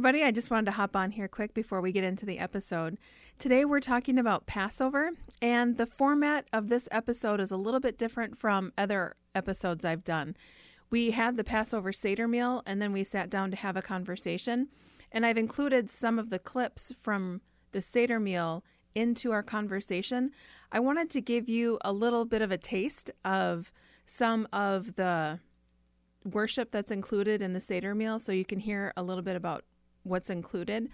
everybody. I just wanted to hop on here quick before we get into the episode. Today, we're talking about Passover, and the format of this episode is a little bit different from other episodes I've done. We had the Passover Seder meal, and then we sat down to have a conversation. And I've included some of the clips from the Seder meal into our conversation. I wanted to give you a little bit of a taste of some of the worship that's included in the Seder meal so you can hear a little bit about what's included.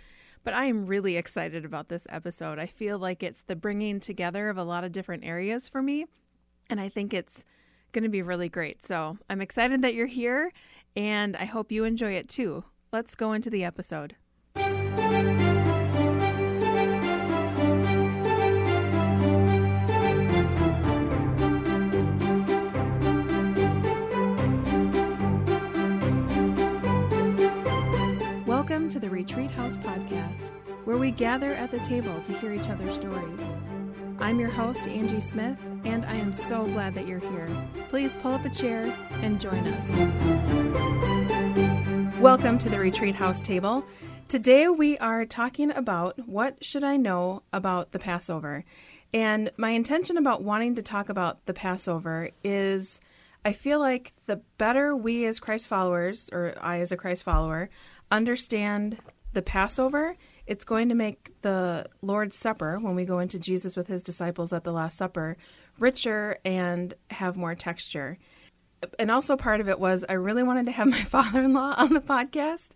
But I am really excited about this episode. I feel like it's the bringing together of a lot of different areas for me. And I think it's going to be really great. So I'm excited that you're here and I hope you enjoy it too. Let's go into the episode. Welcome to the Retreat House podcast, where we gather at the table to hear each other's stories. I'm your host, Angie Smith, and I am so glad that you're here. Please pull up a chair and join us. Welcome to the Retreat House table. Today we are talking about what should I know about the Passover. And my intention about wanting to talk about the Passover is I feel like the better we as Christ followers, or I as a Christ follower, understand the Passover, it's going to make the Lord's Supper, when we go into Jesus with his disciples at the Last Supper, richer and have more texture. And also, part of it was I really wanted to have my father in law on the podcast.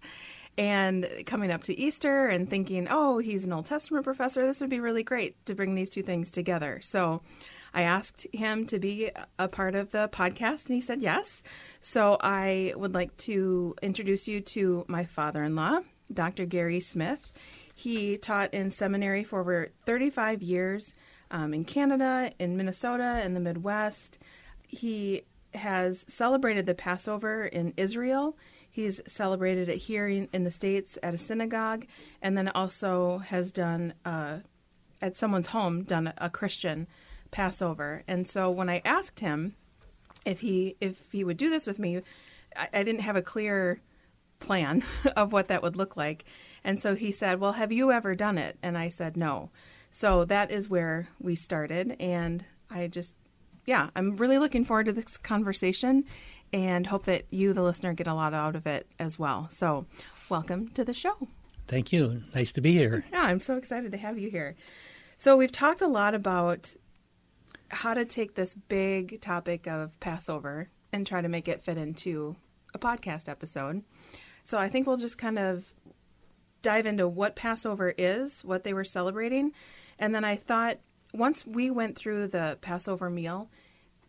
And coming up to Easter and thinking, oh, he's an Old Testament professor, this would be really great to bring these two things together. So I asked him to be a part of the podcast, and he said yes. So I would like to introduce you to my father in law, Dr. Gary Smith. He taught in seminary for over 35 years um, in Canada, in Minnesota, in the Midwest. He has celebrated the Passover in Israel. He's celebrated it here in, the States at a synagogue, and then also has done, uh, at someone's home, done a Christian Passover. And so when I asked him if he if he would do this with me, I, I didn't have a clear plan of what that would look like. And so he said, "Well, have you ever done it?" And I said, "No." So that is where we started and I just yeah, I'm really looking forward to this conversation and hope that you the listener get a lot out of it as well. So, welcome to the show. Thank you. Nice to be here. Yeah, I'm so excited to have you here. So, we've talked a lot about how to take this big topic of Passover and try to make it fit into a podcast episode. So I think we'll just kind of dive into what Passover is, what they were celebrating, and then I thought once we went through the Passover meal,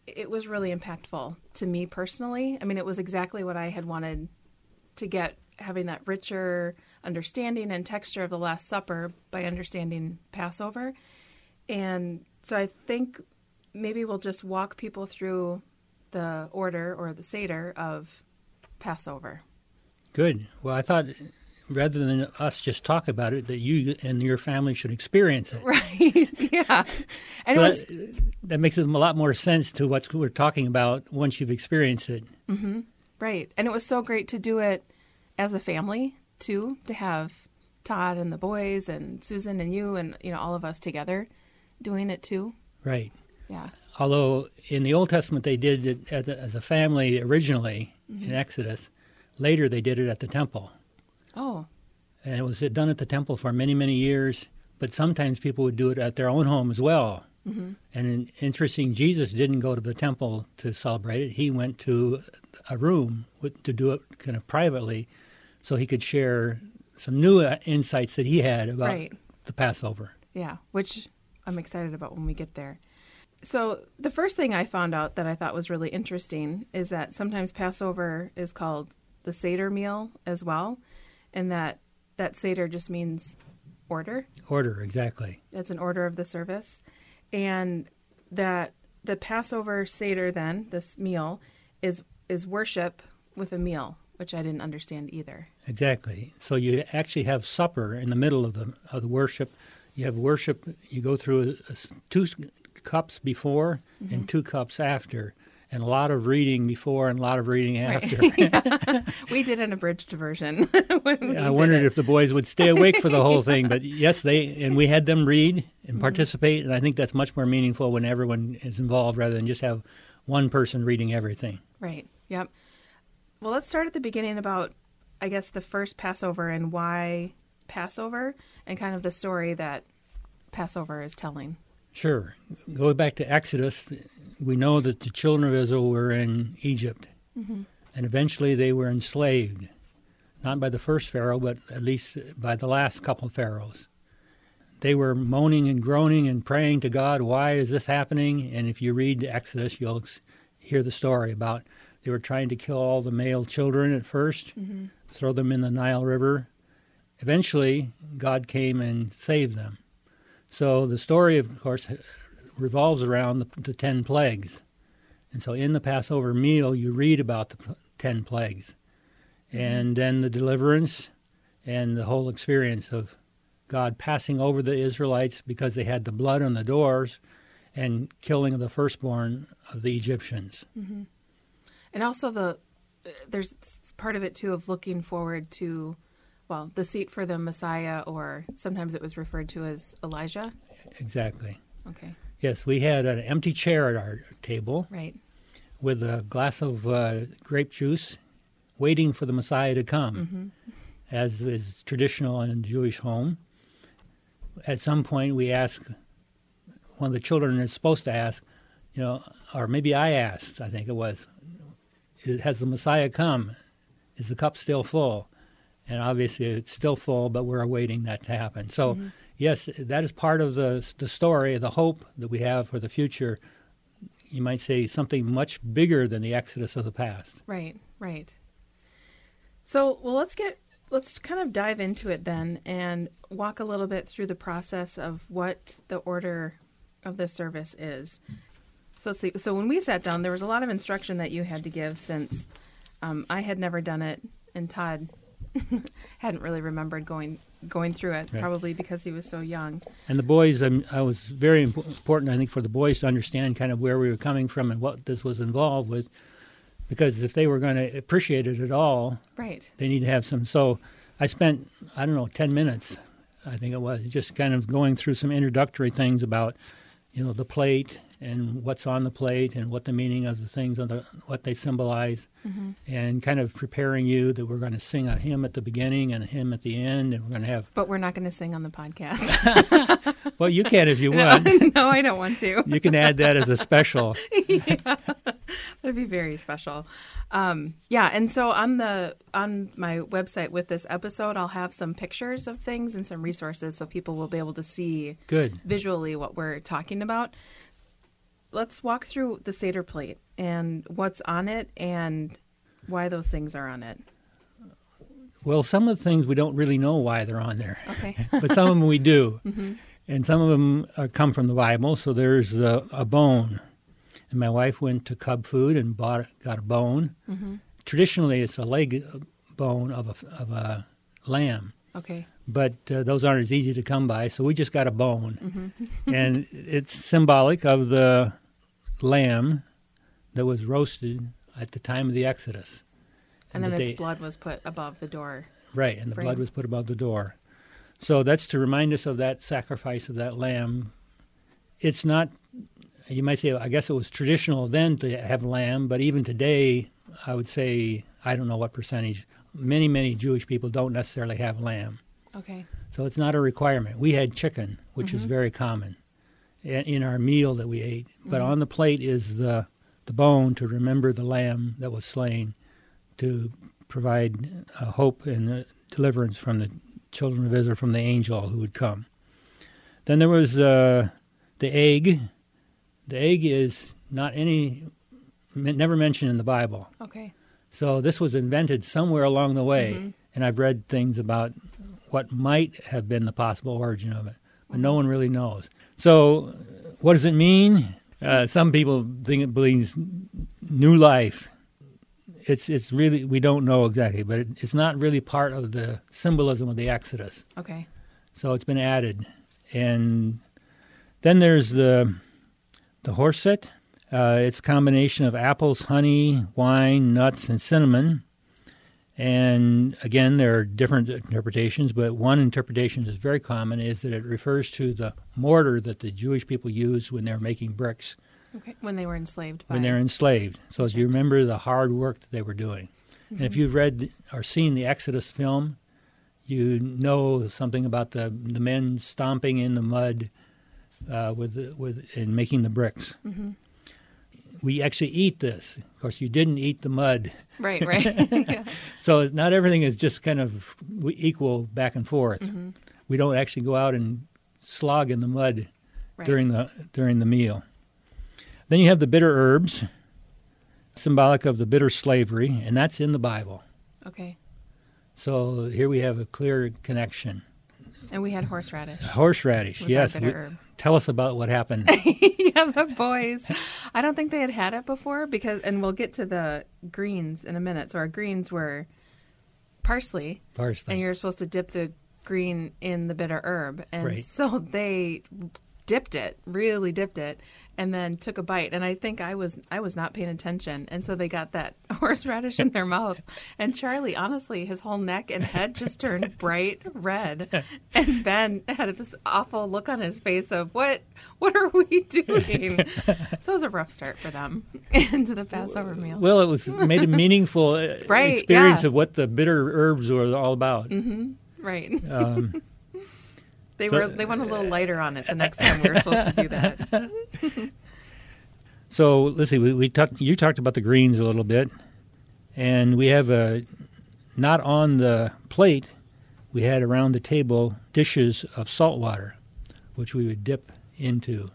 it was really impactful to me personally. I mean, it was exactly what I had wanted to get having that richer understanding and texture of the Last Supper by understanding Passover. And so I think maybe we'll just walk people through the order or the Seder of Passover. Good. Well, I thought rather than us just talk about it, that you and your family should experience it. Right. Yeah. And so was, that, that, makes it a lot more sense to what we're talking about once you've experienced it. Mm-hmm. Right. And it was so great to do it as a family too, to have Todd and the boys and Susan and you and you know all of us together doing it too. Right. Yeah. Although in the Old Testament they did it as a, as a family originally mm-hmm. in Exodus, later they did it at the temple. Oh. And it was done at the temple for many, many years, but sometimes people would do it at their own home as well. Mm-hmm. And interesting, Jesus didn't go to the temple to celebrate it. He went to a room with, to do it kind of privately so he could share some new uh, insights that he had about right. the Passover. Yeah, which I'm excited about when we get there. So, the first thing I found out that I thought was really interesting is that sometimes Passover is called the Seder meal as well, and that that Seder just means order. Order, exactly. It's an order of the service. And that the Passover Seder then, this meal, is is worship with a meal, which I didn't understand either. Exactly. So you actually have supper in the middle of the of the worship. You have worship. You go through a, a, two cups before mm-hmm. and two cups after, and a lot of reading before and a lot of reading after. Right. we did an abridged version. I wondered if the boys would stay awake for the whole thing, but yes, they and we had them read and mm-hmm. participate, and I think that's much more meaningful when everyone is involved rather than just have one person reading everything. Right. Yep. Well, let's start at the beginning about, I guess, the first Passover and why Passover, and kind of the story that Passover is telling. Sure. Going back to Exodus, we know that the children of Israel were in Egypt, mm-hmm. and eventually they were enslaved, not by the first Pharaoh, but at least by the last couple of Pharaohs. They were moaning and groaning and praying to God, why is this happening? And if you read Exodus, you'll hear the story about they were trying to kill all the male children at 1st mm-hmm. throw them in the Nile River. Eventually, God came and saved them. So the story, of course, revolves around the, the ten plagues. And so in the Passover meal, you read about the ten plagues. And then the deliverance and the whole experience of God passing over the Israelites because they had the blood on the doors and killing the firstborn of the Egyptians. Mm-hmm. And also the there's part of it too of looking forward to well, the seat for the Messiah or sometimes it was referred to as Elijah. Exactly. Okay. Yes, we had an empty chair at our table. Right. With a glass of uh, grape juice, waiting for the Messiah to come, mm-hmm. as is traditional in a Jewish home. At some point, we ask, one of the children is supposed to ask, you know, or maybe I asked, I think it was, has the Messiah come? Is the cup still full? And obviously, it's still full, but we're awaiting that to happen. So, mm-hmm yes, that is part of the the story, the hope that we have for the future. You might say something much bigger than the exodus of the past. Right, right. So, well, let's get let's kind of dive into it then and walk a little bit through the process of what the order of the service is. So, so when we sat down, there was a lot of instruction that you had to give since um, I had never done it, and Todd hadn't really remembered going going through it, right. probably because he was so young. And the boys, um, I was very important, I think, for the boys to understand kind of where we were coming from and what this was involved with, because if they were going to appreciate it at all, right, they need to have some. So I spent, I don't know, ten minutes, I think it was, just kind of going through some introductory things about, you know, the plate and what's on the plate and what the meaning of the things on the what they symbolize. Mm-hmm. and kind of preparing you that we're going to sing a hymn at the beginning and a hymn at the end and we're going to have but we're not going to sing on the podcast. Well you can if you want. No, no i don't want to. You can add that as a special. Yeah, that'd be very special. Um, yeah and so on the on my website with this episode i'll have some pictures of things and some resources so people will be able to see good. visually what we're talking about let's walk through the Seder plate and what's on it and why those things are on it. Well, some of the things we don't really know why they're on there. Okay. but some of them we do. Mm-hmm. And some of them uh, come from the Bible. So there's a, a, bone. And my wife went to Cub Food and bought got a bone. Mm-hmm. Traditionally, it's a leg bone of a, of a lamb. Okay. But uh, those aren't as easy to come by, so we just got a bone. Mm-hmm. and it's symbolic of the lamb that was roasted at the time of the Exodus. And, and then the its day, blood was put above the door. Right, and the frame. blood was put above the door. So that's to remind us of that sacrifice of that lamb. It's not, you might say, I guess it was traditional then to have lamb, but even today, I would say, I don't know what percentage, many, many Jewish people don't necessarily have lamb. Okay. So it's not a requirement. We had chicken, which mm-hmm. is very common in our meal that we ate. But mm-hmm. on the plate is the the bone to remember the lamb that was slain, to provide uh, hope and uh, deliverance from the children of Israel from the angel who would come. Then there was uh, the egg. The egg is not any never mentioned in the Bible. Okay. So this was invented somewhere along the way, mm-hmm. and I've read things about what might have been the possible origin of it, but no one really knows. So, what does it mean? Uh, some people think it means new life. It's it's really we don't know exactly, but it, it's not really part of the symbolism of the Exodus. Okay. So it's been added, and then there's the the horset. Uh, it's a combination of apples, honey, wine, nuts, and cinnamon. And again, there are different interpretations, but one interpretation that's very common is that it refers to the mortar that the Jewish people used when they were making bricks Okay. When they were enslaved. When they're enslaved. So as you remember the hard work that they were doing. And Mm-hmm. if you've read or seen the Exodus film, you know something about the the men stomping in the mud uh, with with and making the bricks. Mm-hmm. We actually eat this. Of course, you didn't eat the mud, Right, right. yeah. so it's not everything is just kind of equal back and forth. Mm-hmm. We don't actually go out and slog in the mud Right. during the during the meal. Then you have the bitter herbs, symbolic of the bitter slavery, and that's in the Bible. Okay. So here we have a clear connection. And we had horseradish. Horseradish, yes. we- herb. Tell us about what happened. yeah, the boys. I don't think they had had it before because, and we'll get to the greens in a minute. So our greens were parsley, Parsley. and you're supposed to dip the green in the bitter herb, and Right. so they dipped it, really dipped it, and then took a bite. And I think I was I was not paying attention, and so they got that horseradish in their mouth. And Charlie, honestly, his whole neck and head just turned bright red, and Ben had this awful look on his face of what what are we doing? so it was a rough start for them into the Passover meal. well, it was made a meaningful uh, Right, experience yeah. of what the bitter herbs were all about. right. Um, They So- were they went a little lighter on it the next time we were supposed to do that. so let's see. We, we talked. You talked about the greens a little bit, and we have a not on the plate. We had around the table dishes of salt water, which we would dip into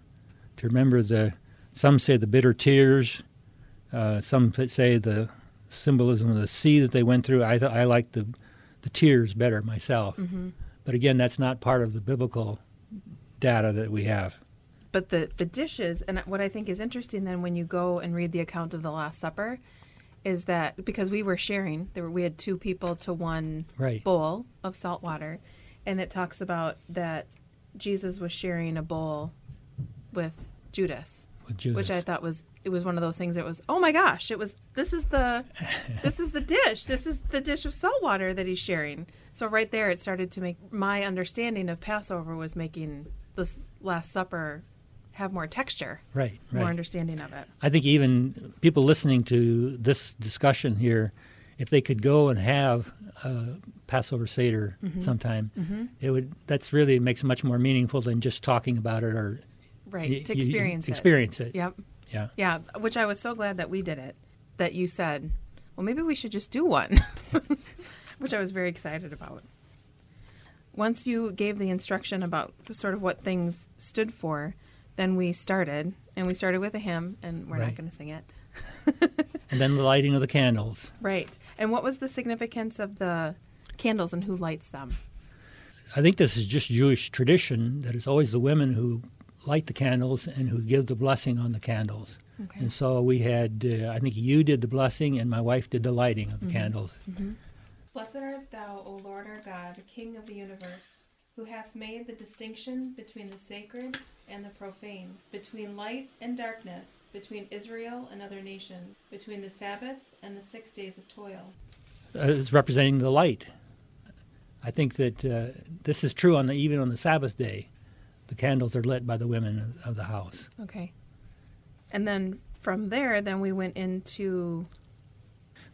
to remember the. Some say the bitter tears. Uh, some say the symbolism of the sea that they went through. I th- I like the the tears better myself. But again, that's not part of the biblical data that we have. But the the dishes and what I think is interesting then when you go and read the account of the Last Supper is that because we were sharing, there were, we had two people to one Right. bowl of salt water, and it talks about that Jesus was sharing a bowl with Judas, With Judas. which I thought was it was one of those things that was oh my gosh it was this is the this is the dish this is the dish of salt water that he's sharing so right there it started to make my understanding of passover was making this last supper have more texture right, more understanding of it I think even people listening to this discussion here, if they could go and have a Passover Seder Mm-hmm. sometime, it would. That's really makes it much more meaningful than just talking about it or right y- to experience it experience it. yep Yeah. yeah which i was so glad that we did it that you said well maybe we should just do one which i was very excited about. Once you gave the instruction about sort of what things stood for then we started and we started with a hymn and we're not going to sing it. And then the lighting of the candles. right. And what was the significance of the candles and who lights them? I think this is just Jewish tradition that it's always the women who light the candles and who give the blessing on the candles. okay. And so we had, uh, I think you did the blessing and my wife did the lighting of the candles. Blessed art thou, O Lord our God, King of the universe, who hast made the distinction between the sacred and the profane, between light and darkness, between Israel and other nations, between the Sabbath and the six days of toil. uh, is representing the light. I think that uh, this is true on the even on the Sabbath day. The candles are lit by the women of, of the house. Okay. And then from there, then we went into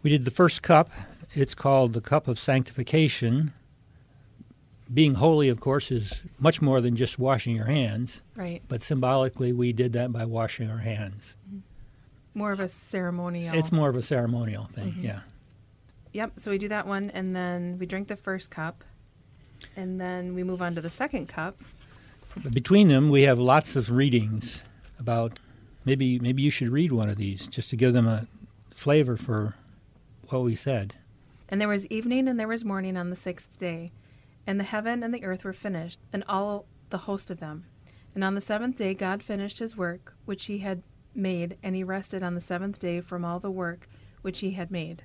We did the first cup. It's called the cup of sanctification. Being holy, of course, is much more than just washing your hands, right but symbolically, we did that by washing our hands. Mm-hmm. more of a ceremonial. It's more of a ceremonial thing, mm-hmm. yeah. Yep. So we do that one, and then we drink the first cup, and then we move on to the second cup. But between them, we have lots of readings about. Maybe maybe you should read one of these just to give them a flavor for what we said. And there was evening and there was morning on the sixth day. And the heaven and the earth were finished, and all the host of them. And on the seventh day God finished his work which he had made, and he rested on the seventh day from all the work which he had made.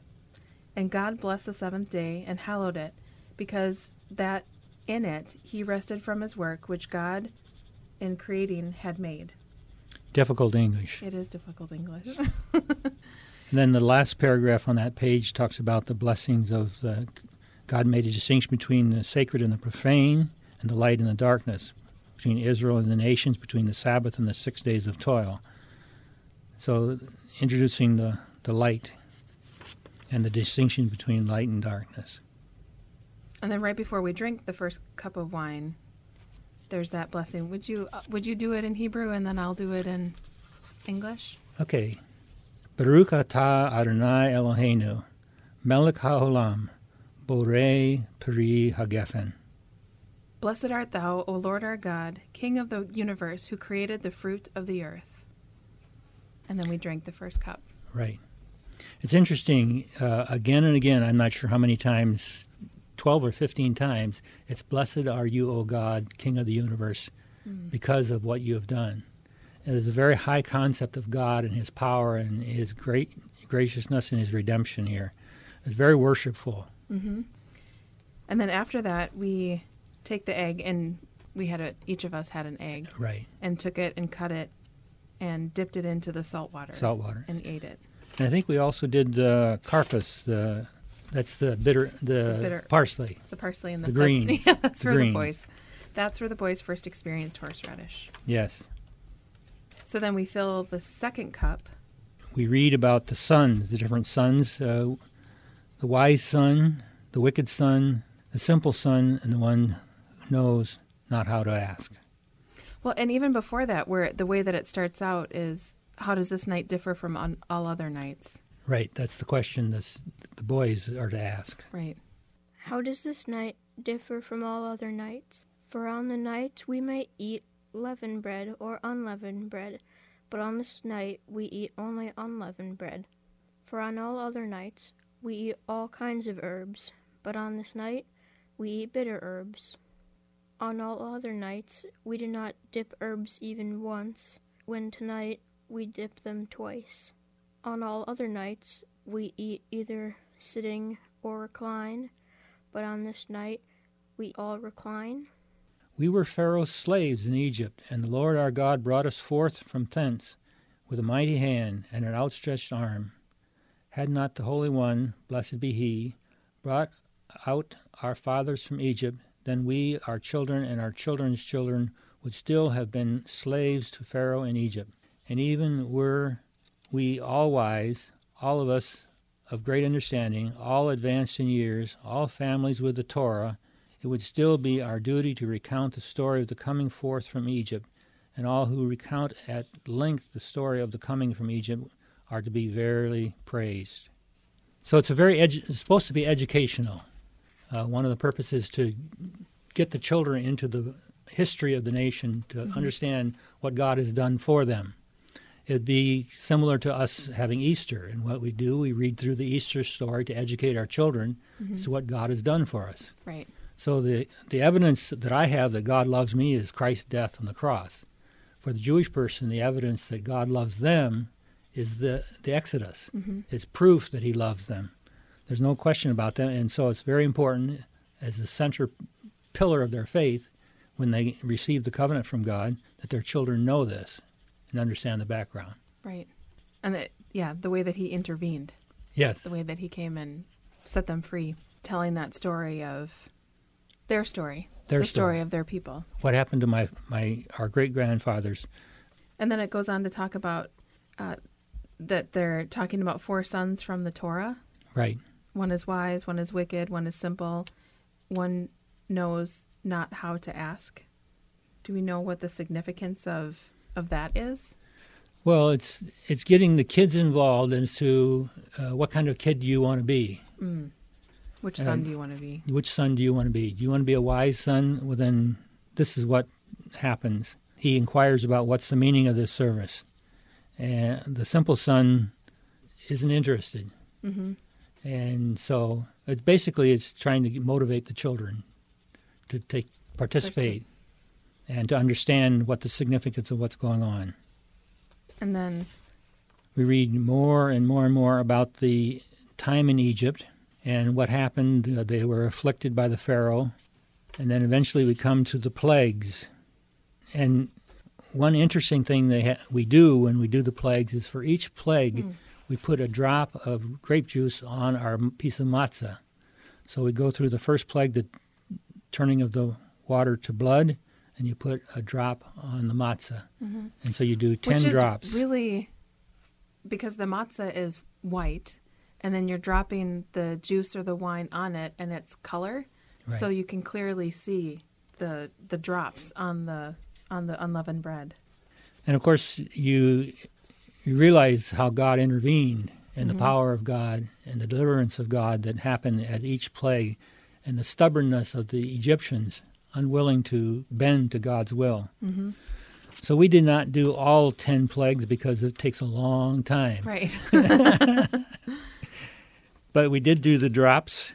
And God blessed the seventh day and hallowed it, because that in it he rested from his work which God in creating had made. difficult English. It is difficult English. And then the last paragraph on that page talks about the blessings of the God made a distinction between the sacred and the profane, and the light and the darkness, between Israel and the nations, between the Sabbath and the six days of toil. So, introducing the, the light and the distinction between light and darkness. and then right before we drink the first cup of wine, there's that blessing. Would you uh, would you do it in Hebrew and then I'll do it in English? Okay. Baruch atah Adonai Eloheinu, melech haolam, borei peri hagefen. Blessed art thou, O Lord our God, King of the universe, who created the fruit of the earth. And then we drank the first cup. Right. It's interesting, uh, again and again, I'm not sure how many times, 12 or 15 times, it's blessed are you, O God, King of the universe, because of what you have done. Is a very high concept of God and his power and his great graciousness and his redemption here. It's very worshipful. Mm-hmm. And then after that, we take the egg, and we had a each of us had an egg, Right. and took it and cut it, and dipped it into the salt water, Salt water. and ate it. And I think we also did the karpas, the that's the bitter, the, The bitter- parsley. The parsley and the, The that's- Yeah, that's The where the boys. That's where the boys first experienced horseradish. Yes. So then we fill the second cup. we read about the sons, the different sons, uh, the wise son, the wicked son, the simple son, and the one who knows not how to ask. Well, and even before that, where the way that it starts out is, how does this night differ from on, all other nights? Right, that's the question that's, the boys are to ask. Right. How does this night differ from all other nights? For on the nights we may eat leavened bread or unleavened bread, but on this night we eat only unleavened bread. For on all other nights we eat all kinds of herbs, but on this night we eat bitter herbs. On all other nights we do not dip herbs even once, when tonight we dip them twice. On all other nights we eat either sitting or recline, but on this night we all recline. We were Pharaoh's slaves in Egypt, and the Lord our God brought us forth from thence with a mighty hand and an outstretched arm. Had not the Holy One, blessed be He, brought out our fathers from Egypt, then we, our children, and our children's children would still have been slaves to Pharaoh in Egypt. And even were we all wise, all of us of great understanding, all advanced in years, all families with the Torah, it would still be our duty to recount the story of the coming forth from Egypt, and all who recount at length the story of the coming from Egypt are to be verily praised. So it's a very edu- it's supposed to be educational. Uh, one of the purposes is to get the children into the history of the nation to understand what God has done for them. It'd be similar to us having Easter, and what we do, we read through the Easter story to educate our children as to what God has done for us. Right. So the the evidence that I have that God loves me is Christ's death on the cross. For the Jewish person, the evidence that God loves them is the the Exodus. Mm-hmm. It's proof that He loves them. There's no question about that, and so it's very important as the center pillar of their faith when they receive the covenant from God that their children know this and understand the background. Right. And that, yeah, the way that he intervened, Yes, the way that he came and set them free, telling that story of their story, Their the story story. of their people. what happened to my my our great grandfathers? And then it goes on to talk about uh, that they're talking about four sons from the Torah. Right. One is wise, one is wicked, one is simple, one knows not how to ask. Do we know what the significance of of that is? Well, it's it's getting the kids involved into uh, what kind of kid do you want to be. Mm. Which son do you want to be? Which son do you want to be? Do you want to be a wise son? Well, then this is what happens. He inquires about what's the meaning of this service, and the simple son isn't interested. Mm-hmm. And so it's basically it's trying to motivate the children to take participate and to understand what the significance of what's going on. And then, we read more and more and more about the time in Egypt and what happened. Uh, they were afflicted by the Pharaoh, and then eventually we come to the plagues. And one interesting thing they ha- we do when we do the plagues is for each plague, we put a drop of grape juice on our piece of matzah. So we go through the first plague, the turning of the water to blood, and you put a drop on the matzah. And so you do 10 Which is drops. really because the matzah is white, and then you're dropping the juice or the wine on it, and it's color, so you can clearly see the the drops on the on the unleavened bread. And of course, you you realize how God intervened and the power of God and the deliverance of God that happened at each plague, and the stubbornness of the Egyptians, unwilling to bend to God's will. Mm-hmm. So we did not do all ten plagues because it takes a long time. Right. But we did do the drops,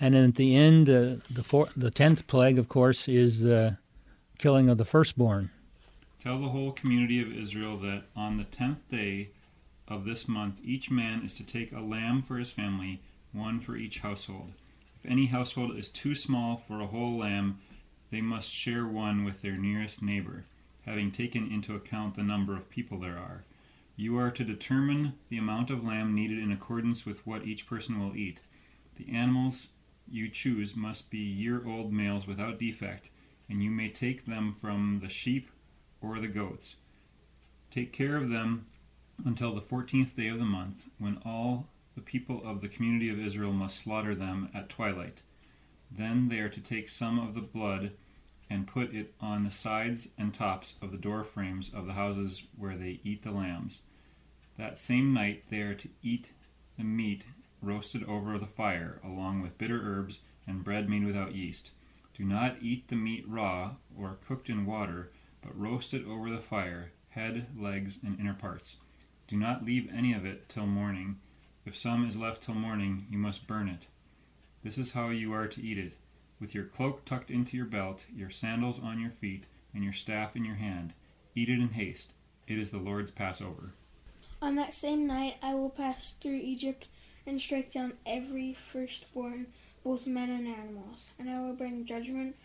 and then at the end, uh, the four, the tenth plague, of course, is the killing of the firstborn. Tell the whole community of Israel that on the tenth day of this month each man is to take a lamb for his family, one for each household. If any household is too small for a whole lamb, they must share one with their nearest neighbor, having taken into account the number of people there are. You are to determine the amount of lamb needed in accordance with what each person will eat. The animals you choose must be year old males without defect, and you may take them from the sheep or the goats. Take care of them until the fourteenth day of the month, when all the people of the community of Israel must slaughter them at twilight. Then they are to take some of the blood and put it on the sides and tops of the door frames of the houses where they eat the lambs. That same night they are to eat the meat roasted over the fire, along with bitter herbs and bread made without yeast. Do not eat the meat raw or cooked in water, but roast it over the fire, head, legs, and inner parts. Do not leave any of it till morning. If some is left till morning, you must burn it. This is how you are to eat it with your cloak tucked into your belt, your sandals on your feet, and your staff in your hand. Eat it in haste. It is the Lord's Passover. On that same night I will pass through Egypt and strike down every firstborn, both men and animals, and I will bring judgment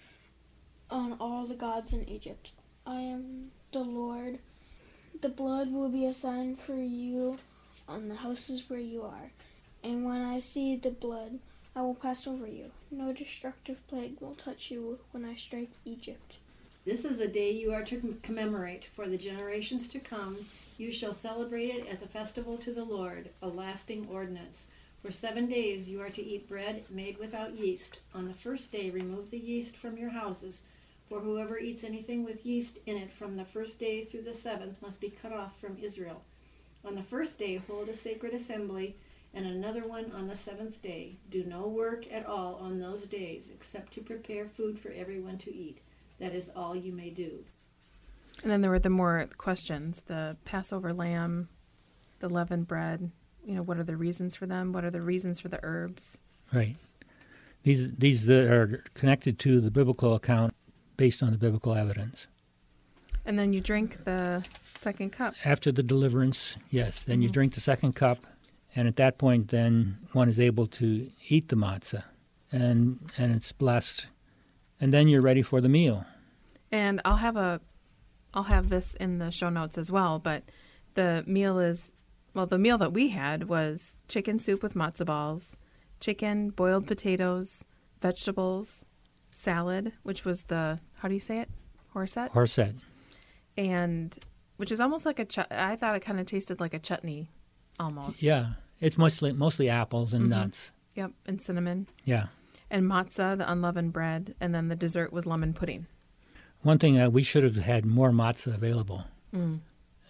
on all the gods in Egypt. I am the Lord. The blood will be a sign for you on the houses where you are, and when I see the blood, I will pass over you. No destructive plague will touch you when I strike Egypt. This is a day you are to commemorate for the generations to come. You shall celebrate it as a festival to the Lord, a lasting ordinance. For seven days you are to eat bread made without yeast. On the first day, remove the yeast from your houses. For whoever eats anything with yeast in it from the first day through the seventh must be cut off from Israel. On the first day, hold a sacred assembly, and another one on the seventh day. Do no work at all on those days, except to prepare food for everyone to eat. That is all you may do. And then there were the more questions: the Passover lamb, the leavened bread. You know, what are the reasons for them? What are the reasons for the herbs? Right. These these are connected to the biblical account based on the biblical evidence. And then you drink the second cup. After the deliverance, yes, then you mm-hmm. drink the second cup, and at that point, then one is able to eat the matzah, and and it's blessed, and then you're ready for the meal. And I'll have a, I'll have this in the show notes as well. But the meal is, well, the meal that we had was chicken soup with matzo balls, chicken, boiled potatoes, vegetables, salad, which was the how do you say it, horset, Horset. and which is almost like a. Ch- I thought it kind of tasted like a chutney, almost. Yeah, it's mostly mostly apples and Mhm. nuts. Yep, and cinnamon Yeah. and matzah, the unleavened bread, and then the dessert was lemon pudding. One thing that we should have had more matzah available. Mm.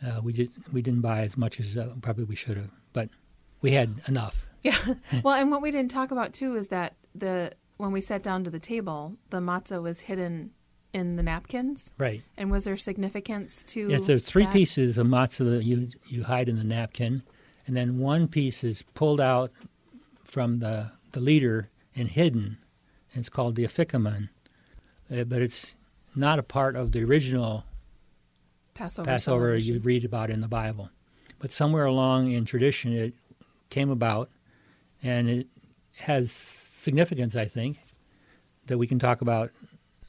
Uh, we did we didn't buy as much as uh, probably we should have, but we had enough. Yeah. well, and what we didn't talk about too is that the when we sat down to the table, the matzah was hidden in the napkins. Right. And was there significance to? Yes, there are three that? pieces of matzah that you you hide in the napkin, and then one piece is pulled out from the the leader and hidden. And it's called the afikoman, uh, but it's not a part of the original Passover. Passover you read about in the Bible. But somewhere along in tradition, it came about, and it has significance, I think, that we can talk about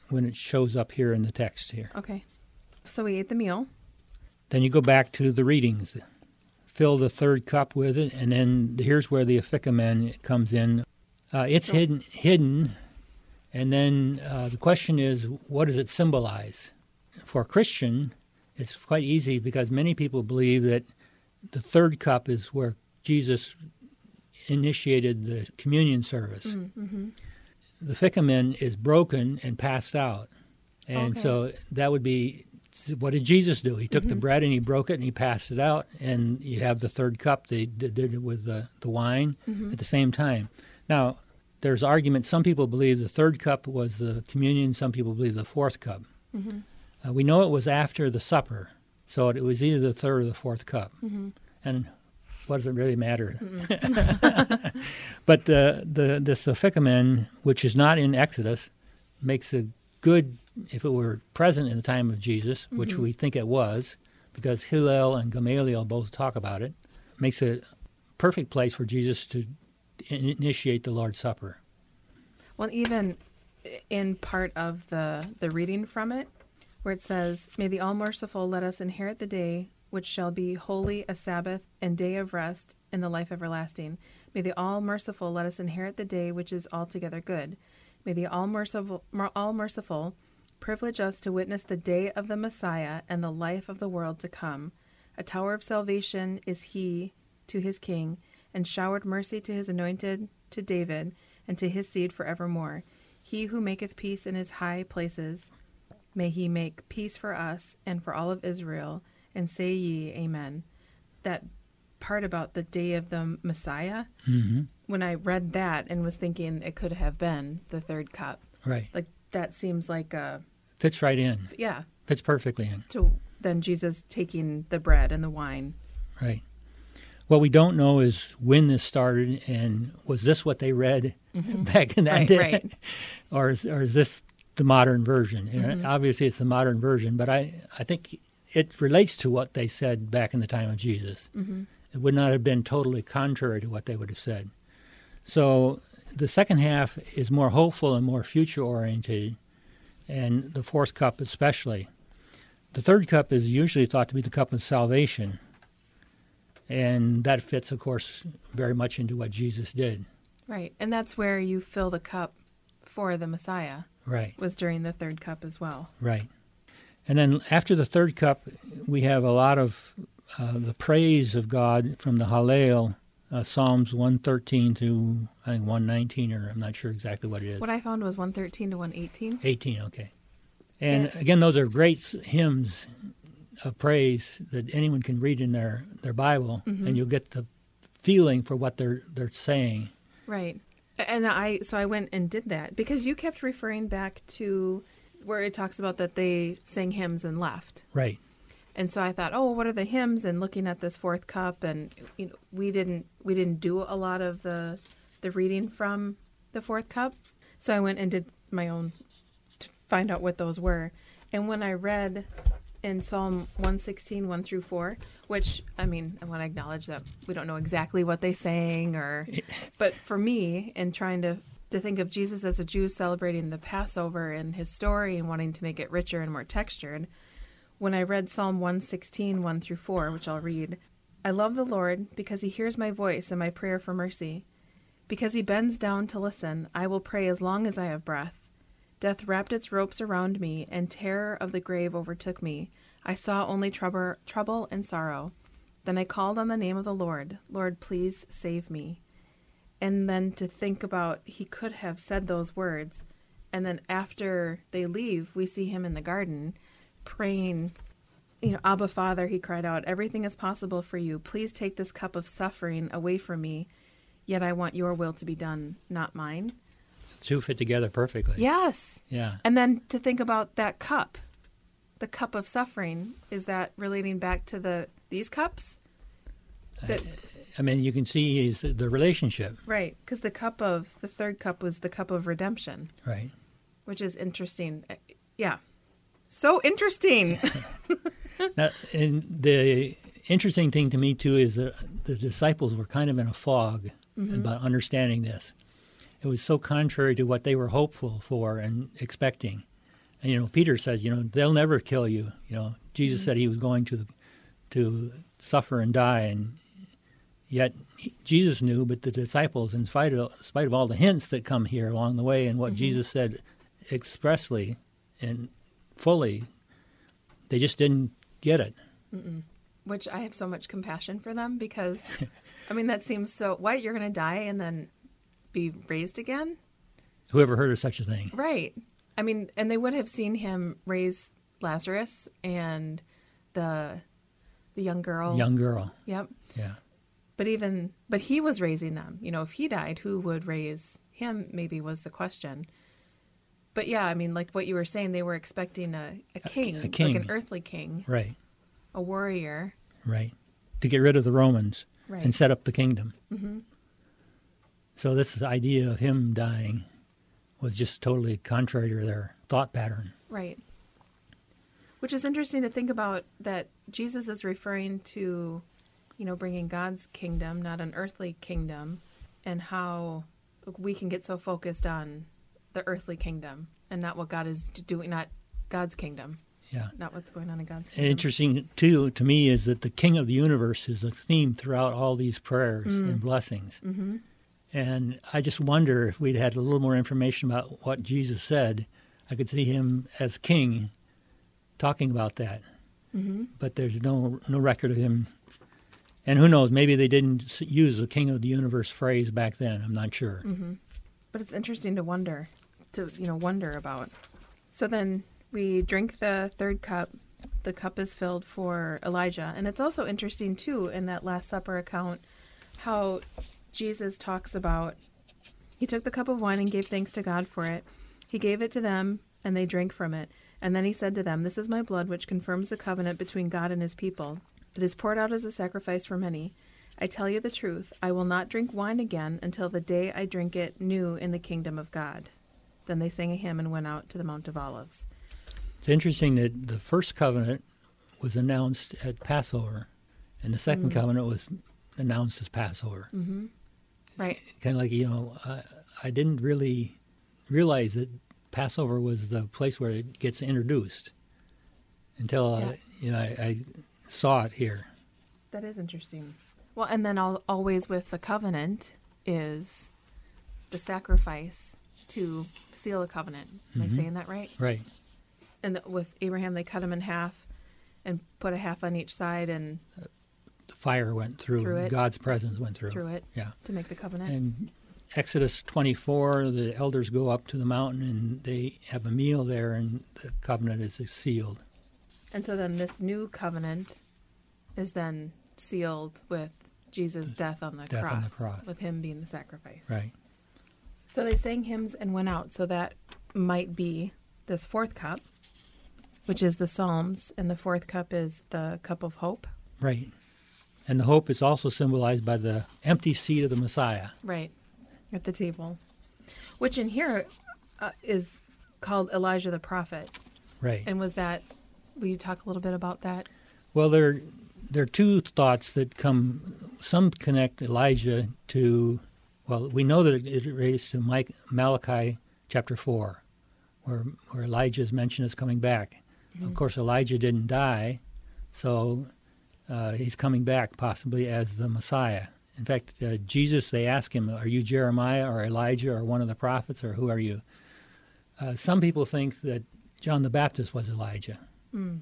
when it shows up here in the text here. Okay. So we ate the meal. Then you go back to the readings, fill the third cup with it, and then here's where the Afikomen comes in. Uh, it's So- hidden, hidden, and then uh, the question is, what does it symbolize? For a Christian, it's quite easy because many people believe that the third cup is where Jesus initiated the communion service. Mm-hmm. The afikoman is broken and passed out. And Okay. so that would be what did Jesus do? He took the Mhm. bread and he broke it and he passed it out. And you have the third cup, they did it with the, the wine Mm-hmm. at the same time. Now, there's argument. Some people believe the third cup was the communion, some people believe the fourth cup. Mm-hmm. Uh, we know it was after the supper, so it was either the third or the fourth cup. Mm-hmm. And what does it really matter? but the the the Sophikamen, which is not in Exodus, makes a good if it were present in the time of Jesus, which Mhm. we think it was, because Hillel and Gamaliel both talk about it, makes a perfect place for Jesus to in- initiate the Lord's Supper. Well, even in part of the the reading from it, where it says, "May the All Merciful let us inherit the day which shall be holy, a Sabbath and day of rest in the life everlasting. May the All Merciful let us inherit the day which is altogether good. May the All Merciful, All Merciful privilege us to witness the day of the Messiah and the life of the world to come. A tower of salvation is He to His King, and showered mercy to His anointed, to David, and to His seed forevermore. He who maketh peace in His high places, may He make peace for us and for all of Israel. And say ye, Amen. That part about the day of the Messiah, hmm when I read that and was thinking it could have been the third cup, Right. like that seems like a Fits right in. yeah Fits perfectly in. to then Jesus taking the bread and the wine. Right. What we don't know is when this started and was this what they read back in that Right, day? right. or, is, or is this the modern version? And Mhm. obviously, it's the modern version, but I, I think it relates to what they said back in the time of Jesus. Mm-hmm. It would not have been totally contrary to what they would have said. So the second half is more hopeful and more future oriented, and the fourth cup especially. The third cup is usually thought to be the cup of salvation, and that fits, of course, very much into what Jesus did. Right, and that's where you fill the cup for the Messiah. Right, Was during the third cup as well. right. And then after the third cup, we have a lot of uh, the praise of God from the Hallel, uh, Psalms 113 to I think 119, or I'm not sure exactly what it is. What I found was one thirteen to one eighteen. 18, okay. And Yes. again, those are great hymns of praise that anyone can read in their, their Bible, Mhm. and you'll get the feeling for what they're they're saying. Right. And I so I went and did that because you kept referring back to where it talks about that they sang hymns and left. Right. And so I thought, oh, what are the hymns? And looking at this fourth cup, and you know, we didn't we didn't do a lot of the the reading from the fourth cup. So I went and did my own to find out what those were. And when I read in Psalm 116, 1 through 4, which, I mean, I want to acknowledge that we don't know exactly what they sang, or, but for me, in trying to, to think of Jesus as a Jew celebrating the Passover and his story and wanting to make it richer and more textured, when I read Psalm 116, 1 through 4, which I'll read, I love the Lord because he hears my voice and my prayer for mercy. Because he bends down to listen, I will pray as long as I have breath. Death wrapped its ropes around me, and terror of the grave overtook me. I saw only trouble, trouble and sorrow. Then I called on the name of the Lord. Lord, please save me. And then to think about, he could have said those words. And then after they leave, we see him in the garden praying, you know, Abba Father, he cried out, everything is possible for you. Please take this cup of suffering away from me. Yet I want your will to be done, not mine. Two fit together perfectly. Yes. Yeah. And then to think about that cup, the cup of suffering, is that relating back to the these cups? That, I mean, you can see is the relationship, right, because the cup of the third cup was the cup of redemption, right? which is interesting. Yeah, so interesting. Now, and the interesting thing to me too is that the disciples were kind of in a fog mm-hmm. about understanding this. It was so contrary to what they were hopeful for and expecting And, you know, Peter says, you know, they'll never kill you. You know, Jesus mm-hmm. said he was going to to suffer and die, and yet he, Jesus knew, but the disciples, in spite of, in spite of all the hints that come here along the way, and what mm-hmm. Jesus said expressly and fully, they just didn't get it. Which I have so much compassion for them because, I mean, that seems so. What you're going to die and then be raised again? Whoever heard of such a thing? Right. I mean, and they would have seen him raise Lazarus and the the young girl. Young girl. Yep. Yeah. But even but he was raising them. You know, if he died, who would raise him? Maybe was the question. But yeah, I mean, like what you were saying, they were expecting a, a king, a king. like an earthly king, Right. a warrior. Right. To get rid of the Romans Right. and set up the kingdom. Mm-hmm. So this idea of him dying was just totally contrary to their thought pattern. Right. Which is interesting to think about that Jesus is referring to, you know, bringing God's kingdom, not an earthly kingdom, and how we can get so focused on the earthly kingdom and not what God is doing, not God's kingdom, Yeah. not what's going on in God's kingdom. interesting too to me is that the King of the universe is a theme throughout all these prayers and blessings. Mm-hmm. And I just wonder if we'd had a little more information about what Jesus said, I could see him as king talking about that. Mm-hmm. But there's no no record of him. And who knows? Maybe they didn't use the King of the Universe phrase back then. I'm not sure. But it's interesting to wonder, to you know, wonder about. So then we drink the third cup. The cup is filled for Elijah, and it's also interesting too in that Last Supper account how Jesus talks about. He took the cup of wine and gave thanks to God for it. He gave it to them, and they drank from it. And then he said to them, This is my blood, which confirms the covenant between God and his people. It is poured out as a sacrifice for many. I tell you the truth, I will not drink wine again until the day I drink it new in the kingdom of God. Then they sang a hymn and went out to the Mount of Olives. It's interesting that the first covenant was announced at Passover, and the second covenant was announced as Passover. Right. Kind of like you know, I, I didn't really realize that Passover was the place where it gets introduced until uh, Yeah. you know I, I saw it here. That is interesting. Well, and then al- always with the covenant is the sacrifice to seal a covenant. Am I mm-hmm. saying that right? Right. And the, with Abraham, they cut him in half and put a half on each side and The fire went through. Through it. God's presence went through. through it Yeah. to make the covenant. And Exodus 24, the elders go up to the mountain and they have a meal there, and the covenant is sealed. And so then this new covenant is then sealed with Jesus' death on the, Death cross, on the cross. with him being the sacrifice. Right. So they sang hymns and went out. So that might be this fourth cup, which is the Psalms, and the fourth cup is the cup of hope. Right. And the hope is also symbolized by the empty seat of the Messiah. Right. At the table. Which in here uh, is called Elijah the prophet. Right. And was that, will you talk a little bit about that? Well, there, there are two thoughts that come. Some connect Elijah to, well, we know that it, relates to Mike, Malachi chapter 4, where, where Elijah is mentioned as coming back. Of course, Elijah didn't die, so uh, he's coming back possibly as the Messiah. In fact, uh, Jesus, they ask him, Are you Jeremiah or Elijah or one of the prophets, or who are you? Uh, some people think that John the Baptist was Elijah.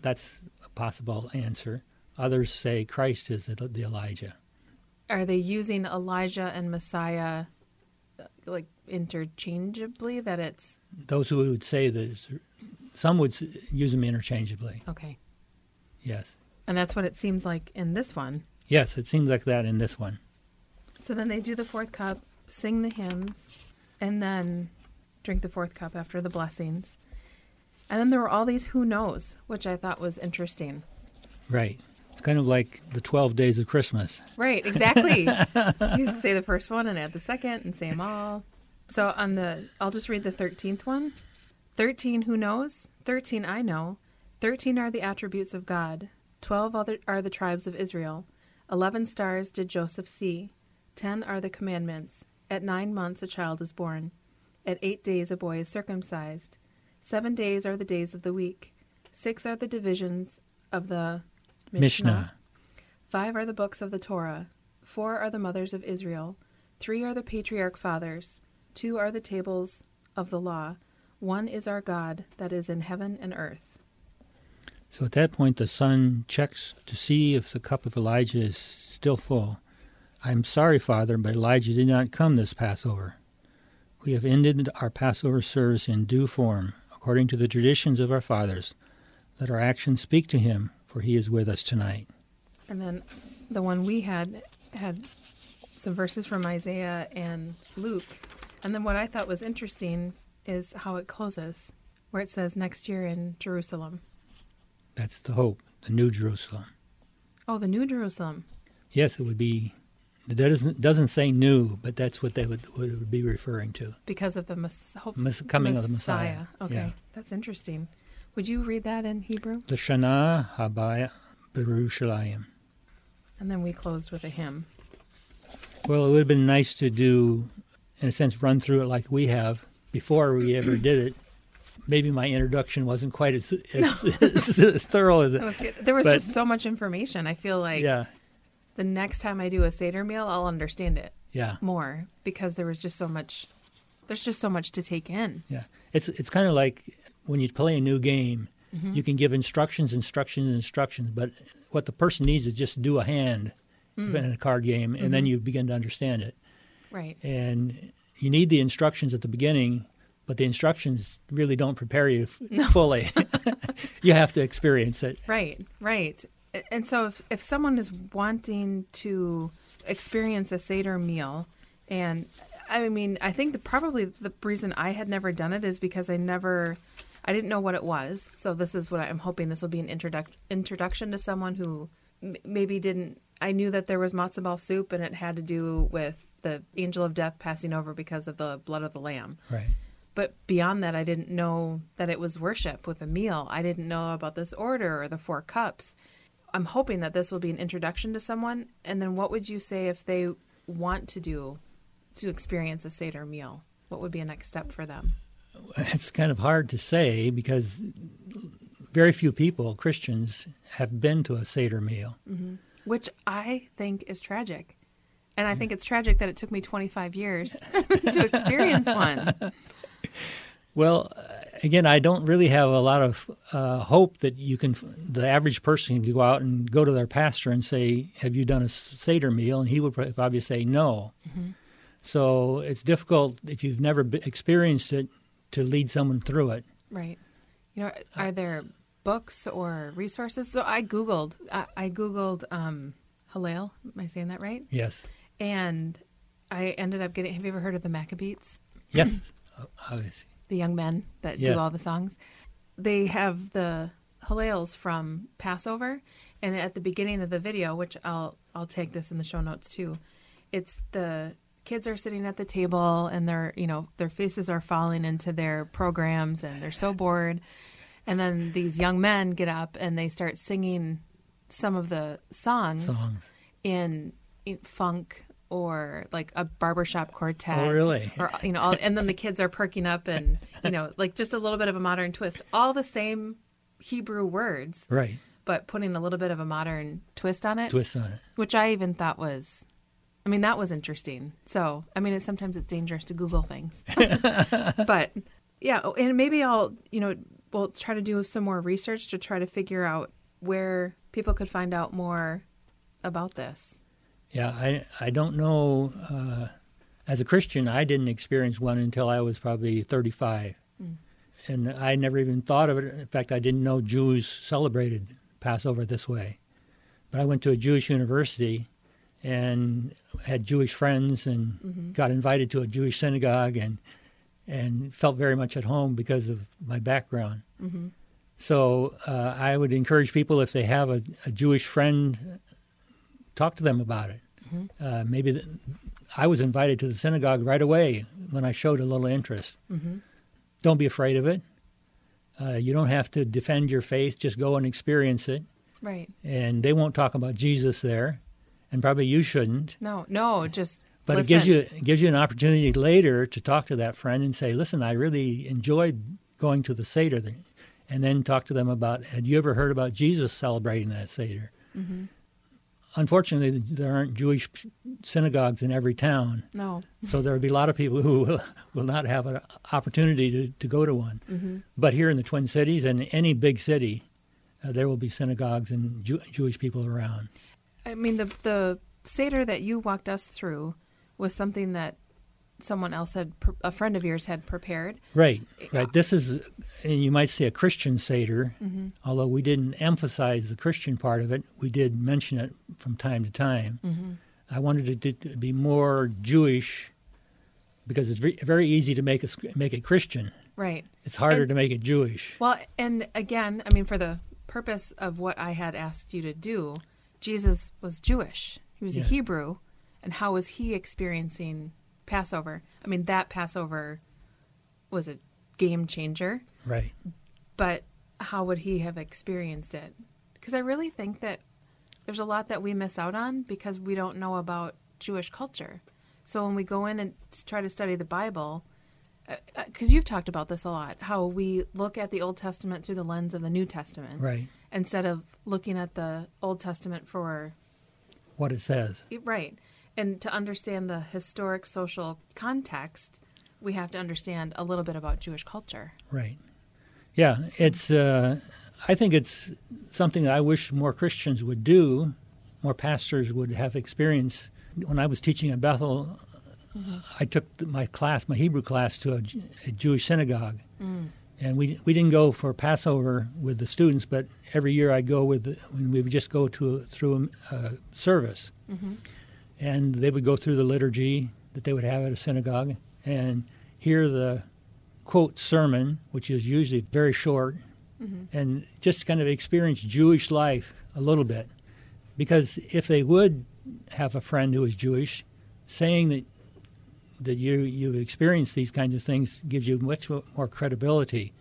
That's a possible answer. Others say Christ is the the Elijah. Are they using Elijah and Messiah like interchangeably? That it's Those who would say that, some would use them interchangeably. okay. Yes. And that's what it seems like in this one. Yes, it seems like that in this one. So then they do the fourth cup, sing the hymns, and then drink the fourth cup after the blessings. And then there were all these who knows, which I thought was interesting. Right. It's kind of like the 12 days of Christmas. Right, exactly. you say the first one and add the second and say them all. So on the, I'll just read the 13th one. 13 who knows? 13 I know. 13 are the attributes of God. 12 other are the tribes of Israel. 11 stars did Joseph see. 10 are the commandments. At nine months a child is born. At eight days a boy is circumcised. Seven days are the days of the week. Six are the divisions of the Mishnah. Five are the books of the Torah. Four are the mothers of Israel. Three are the patriarch fathers. Two are the tables of the law. One is our God that is in heaven and earth. So at that point, the son checks to see if the cup of Elijah is still full. I'm sorry, Father, but Elijah did not come this Passover. We have ended our Passover service in due form, according to the traditions of our fathers. Let our actions speak to him, for he is with us tonight. And then the one we had had some verses from Isaiah and Luke. And then what I thought was interesting is how it closes, where it says next year in Jerusalem. That's the hope, the New Jerusalem. Oh, the New Jerusalem. Yes, it would be. It doesn't doesn't say new, but that's what they would would be referring to. Because of the mess- hope, coming of the Messiah. Okay, Yeah. that's interesting. Would you read that in Hebrew? L'shana haba Berushalayim. And then we closed with a hymn. Well, it would have been nice to do, in a sense, run through it like we have before we ever did it. Maybe my introduction wasn't quite as, as, as thorough as it. was. There was But- just so much information. I feel like Yeah, the next time I do a Seder meal, I'll understand it yeah, more because there was just so much. There's just so much to take in. yeah. It's it's kind of like when you play a new game. Mm-hmm. You can give instructions, instructions, instructions, but what the person needs is just do a hand mm. in a card game, and then mm-hmm. you begin to understand it. Right. and you need the instructions at the beginning, but the instructions really don't prepare you f- fully. you have to experience it. Right, right. And so if, if someone is wanting to experience a Seder meal, and I mean, I think the, probably the reason I had never done it is because I never, I didn't know what it was. So this is what I'm hoping this will be an introduc- introduction to someone who m- maybe didn't, I knew that there was matzo ball soup and it had to do with the angel of death passing over because of the blood of the lamb. Right. But beyond that, I didn't know that it was worship with a meal. I didn't know about this order or the four cups. I'm hoping that this will be an introduction to someone. And then what would you say if they want to do to experience a Seder meal? What would be a next step for them? It's kind of hard to say because very few people, Christians, have been to a Seder meal. Which I think is tragic. And I think it's tragic that it took me 25 years to experience one. Well, again, I don't really have a lot of uh, hope that you can, the average person can go out and go to their pastor and say, Have you done a Seder meal? And he would probably say no. So it's difficult if you've never experienced it to lead someone through it. Right. You know, are there books or resources? So I googled. I, I googled um, Hillel. Am I saying that right? Yes. And I ended up getting. Have you ever heard of the Maccabeats? Yes. Uh, Obviously. The young men that Yeah. do all the songs. They have the Hillels from Passover, and at the beginning of the video, which I'll I'll take this in the show notes too. It's the kids are sitting at the table and their you know their faces are falling into their programs and they're so bored and then these young men get up and they start singing some of the songs, Songs. in, in funk or like a barbershop quartet Oh, really? or you know all, and then the kids are perking up and you know like just a little bit of a modern twist all the same hebrew words Right. but putting a little bit of a modern twist on it Twist on it. which I even thought was, I mean, that was interesting. So, I mean, it's, sometimes it's dangerous to Google things, but yeah, oh, and maybe I'll, you know, we'll try to do some more research to try to figure out where people could find out more about this. Yeah, I I don't know. Uh, as a Christian, I didn't experience one until I was probably 35, and I never even thought of it. In fact, I didn't know Jews celebrated Passover this way. But I went to a Jewish university and had Jewish friends and got invited to a Jewish synagogue and and felt very much at home because of my background. So uh, I would encourage people if they have a, a Jewish friend, talk to them about it. Uh, maybe the, I was invited to the synagogue right away when I showed a little interest. Don't be afraid of it. Uh, you don't have to defend your faith. Just go and experience it. Right. And they won't talk about Jesus there, and probably you shouldn't. No, no, just. But it gives you it gives you an opportunity later to talk to that friend and say, "Listen, I really enjoyed going to the Seder, and then talk to them about, had you ever heard about Jesus celebrating that Seder? Mm-hmm. Unfortunately, there aren't Jewish synagogues in every town, No. so there will be a lot of people who will, will not have an opportunity to, to go to one. Mm-hmm. But here in the Twin Cities and any big city, uh, there will be synagogues and Jew- Jewish people around. I mean, the the seder that you walked us through was something that someone else had, a friend of yours had prepared. Right, right. This is, and you might say, a Christian Seder, Mm-hmm. although we didn't emphasize the Christian part of it. We did mention it from time to time. Mm-hmm. I wanted it to, be more Jewish because it's very, very easy to make a, make it Christian. Right. It's harder And- to make it Jewish. Well, and again, I mean, for the purpose of what I had asked you to do, Jesus was Jewish. He was Yeah. a Hebrew, and how was he experiencing Passover? I mean, that Passover was a game changer, Right. but how would he have experienced it? Because I really think that there's a lot that we miss out on because we don't know about Jewish culture. So when we go in and try to study the Bible, uh, uh, because you've talked about this a lot, how we look at the Old Testament through the lens of the New Testament Right. Instead of looking at the Old Testament for What it says. right. And to understand the historic social context, we have to understand a little bit about Jewish culture. Right. Yeah, it's. Uh, I think it's something that I wish more Christians would do, more pastors would have experience. When I was teaching at Bethel, I took my class, my Hebrew class, to a Jewish synagogue, and we we didn't go for Passover with the students, but every year I go with the, when we would just go to through a uh, service, mm-hmm. and they would go through the liturgy that they would have at a synagogue. And hear the quote sermon, which is usually very short, mm-hmm. and just kind of experience Jewish life a little bit. Because if they would have a friend who is Jewish, saying that that you you've experienced these kinds of things gives you much more credibility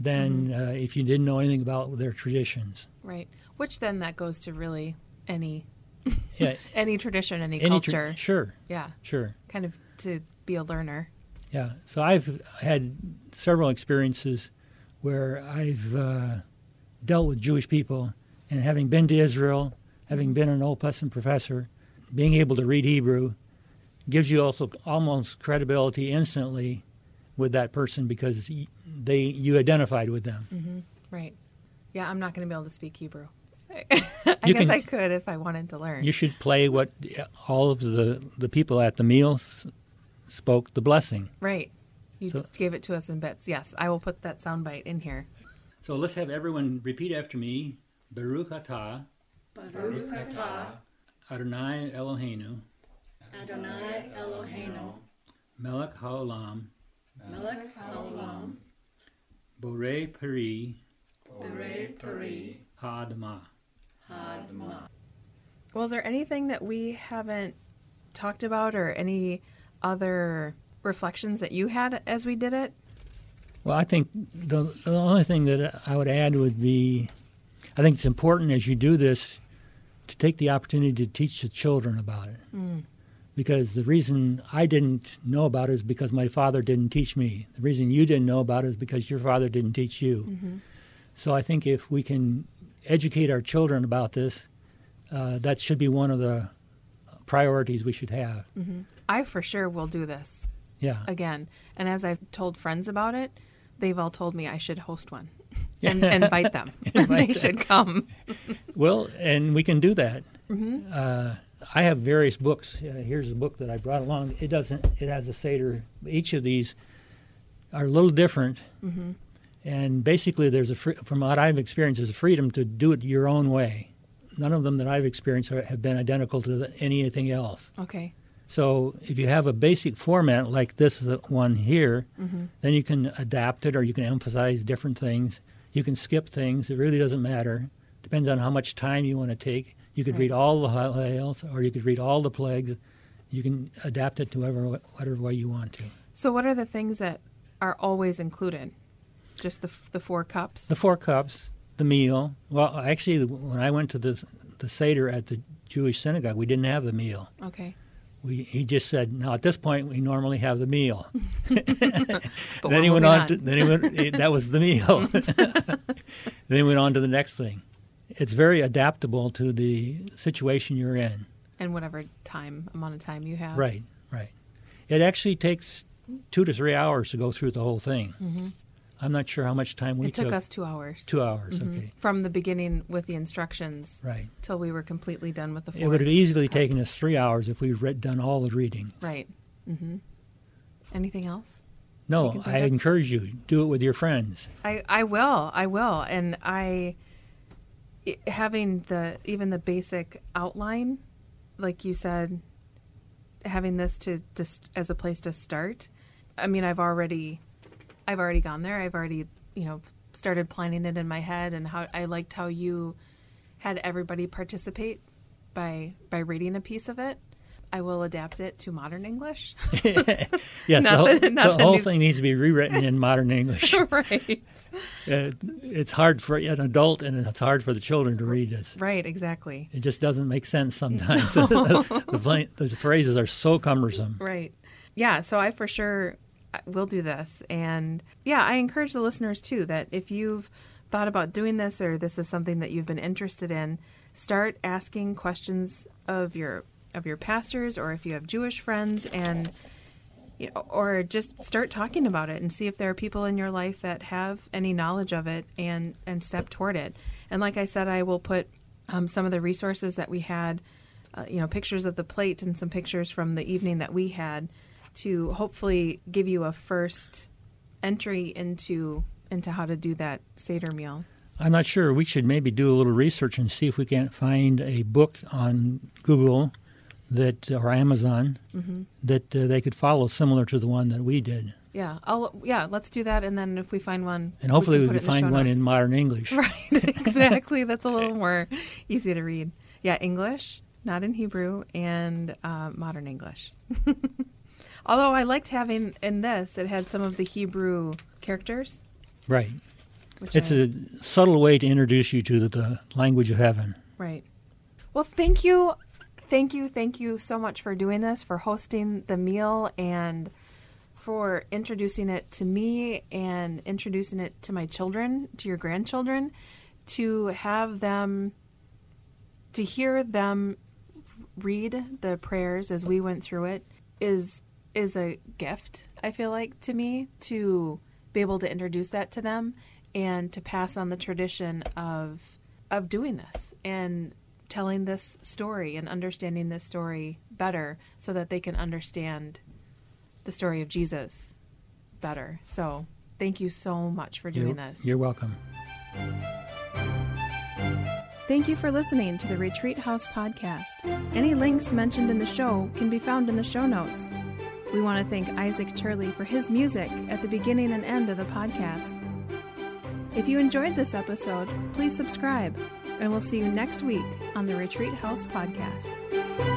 than uh, if you didn't know anything about their traditions. Right. Which then that goes to really any Yeah, any tradition, any, any tra- culture. sure, yeah. sure. Kind of to be a learner. Yeah, so I've had several experiences where I've uh, dealt with Jewish people, and having been to Israel, having been an Old Testament professor, being able to read Hebrew gives you also almost credibility instantly with that person because they you identified with them. Mm-hmm. Right. Yeah, I'm not going to be able to speak Hebrew. I You guess can- I could if I wanted to learn. You should play what all of the the people at the meal s- spoke the blessing. right. You So- gave it to us in bits. Yes, I will put that soundbite in here. So let's have everyone repeat after me. Baruch atah Baruch atah Adonai Eloheinu Adonai Eloheinu melech haolam melech haolam borei peri berei peri ha'adamah. hadma. Well, is there anything that we haven't talked about or any other reflections that you had as we did it? Well, I think the, the only thing that I would add would be I think it's important as you do this to take the opportunity to teach the children about it. Hmm. Because the reason I didn't know about it is because my father didn't teach me. The reason you didn't know about it is because your father didn't teach you. So I think if we can educate our children about this, uh, that should be one of the priorities we should have. I for sure will do this Yeah. again. And as I've told friends about it, they've all told me I should host one and invite them. they should come. Well, and we can do that. Uh, I have various books. Uh, here's a book that I brought along. It doesn't. It has a seder. Each of these are a little different, mm-hmm. and basically, there's a fr- from what I've experienced, there's a freedom to do it your own way. None of them that I've experienced are, have been identical to the, anything else. Okay. So if you have a basic format like this uh, one here, mm-hmm. then you can adapt it or you can emphasize different things. You can skip things. It really doesn't matter. Depends on how much time you want to take. You could Right. read all the Hallels or you could read all the plagues. You can adapt it to whatever, whatever way you want to. So, what are the things that are always included? Just the the four cups. The four cups, the meal. Well, actually, when I went to the, the Seder at the Jewish synagogue, we didn't have the meal. okay. We, he just said, "Now at this point, we normally have the meal." Then he went on. To, then he went. that was the meal. then he went on to the next thing. It's very adaptable to the situation you're in. and whatever time amount of time you have. Right, right. It actually takes two to three hours to go through the whole thing. hmm I'm not sure how much time we It took us two hours. Two hours. Mhm. Okay. From the beginning with the instructions Right. till we were completely done with the It would have easily taken us three hours if we'd read, done all the reading. Right. hmm Anything else? No, You can think I of- encourage you do it with your friends. I, I will. I will. And I, having the, even the basic outline, like you said, having this to just as a place to start. I mean, I've already, I've already gone there. I've already, you know, started planning it in my head and how I liked how you had everybody participate by, by reading a piece of it. I will adapt it to modern English. Yes, Not the whole, that- the whole new- thing needs to be rewritten in modern English. right. Uh, it's hard for an adult and it's hard for the children to read this. Right. Exactly. It just doesn't make sense sometimes. the, the, pla- the phrases are so cumbersome. Right. Yeah. So I for sure will do this. And yeah, I encourage the listeners too that if you've thought about doing this or this is something that you've been interested in, start asking questions of your of your pastors or if you have Jewish friends and or just start talking about it and see if there are people in your life that have any knowledge of it and and step toward it. And like I said, I will put um, some of the resources that we had, uh, you know, pictures of the plate and some pictures from the evening that we had, to hopefully give you a first entry into into how to do that seder meal. I'm not sure. We should maybe do a little research and see if we can't find a book on Google that or Amazon hmm that uh, they could follow, similar to the one that we did. Yeah, I'll yeah. Let's do that, and then if we find one, And hopefully we can in the find one notes. in modern English. Right, exactly. That's a little more easy to read. Yeah, English, not in Hebrew, and uh, modern English. Although I liked having in this, it had some of the Hebrew characters. Right. It's I- a subtle way to introduce you to the, the language of heaven. Right. Well, thank you. Thank you. Thank you so much for doing this, for hosting the meal, and for introducing it to me and introducing it to my children, to your grandchildren, to have them, to hear them read the prayers as we went through it is is a gift i feel like to me to be able to introduce that to them and to pass on the tradition of of doing this and telling this story and understanding this story better so that they can understand the story of Jesus better. So, thank you so much for doing You're, this. you're welcome. Thank you for listening to the Retreat House podcast. Any links mentioned in the show can be found in the show notes. We want to thank Isaac Turley for his music at the beginning and end of the podcast. If you enjoyed this episode, please subscribe, and we'll see you next week on the Retreat House podcast.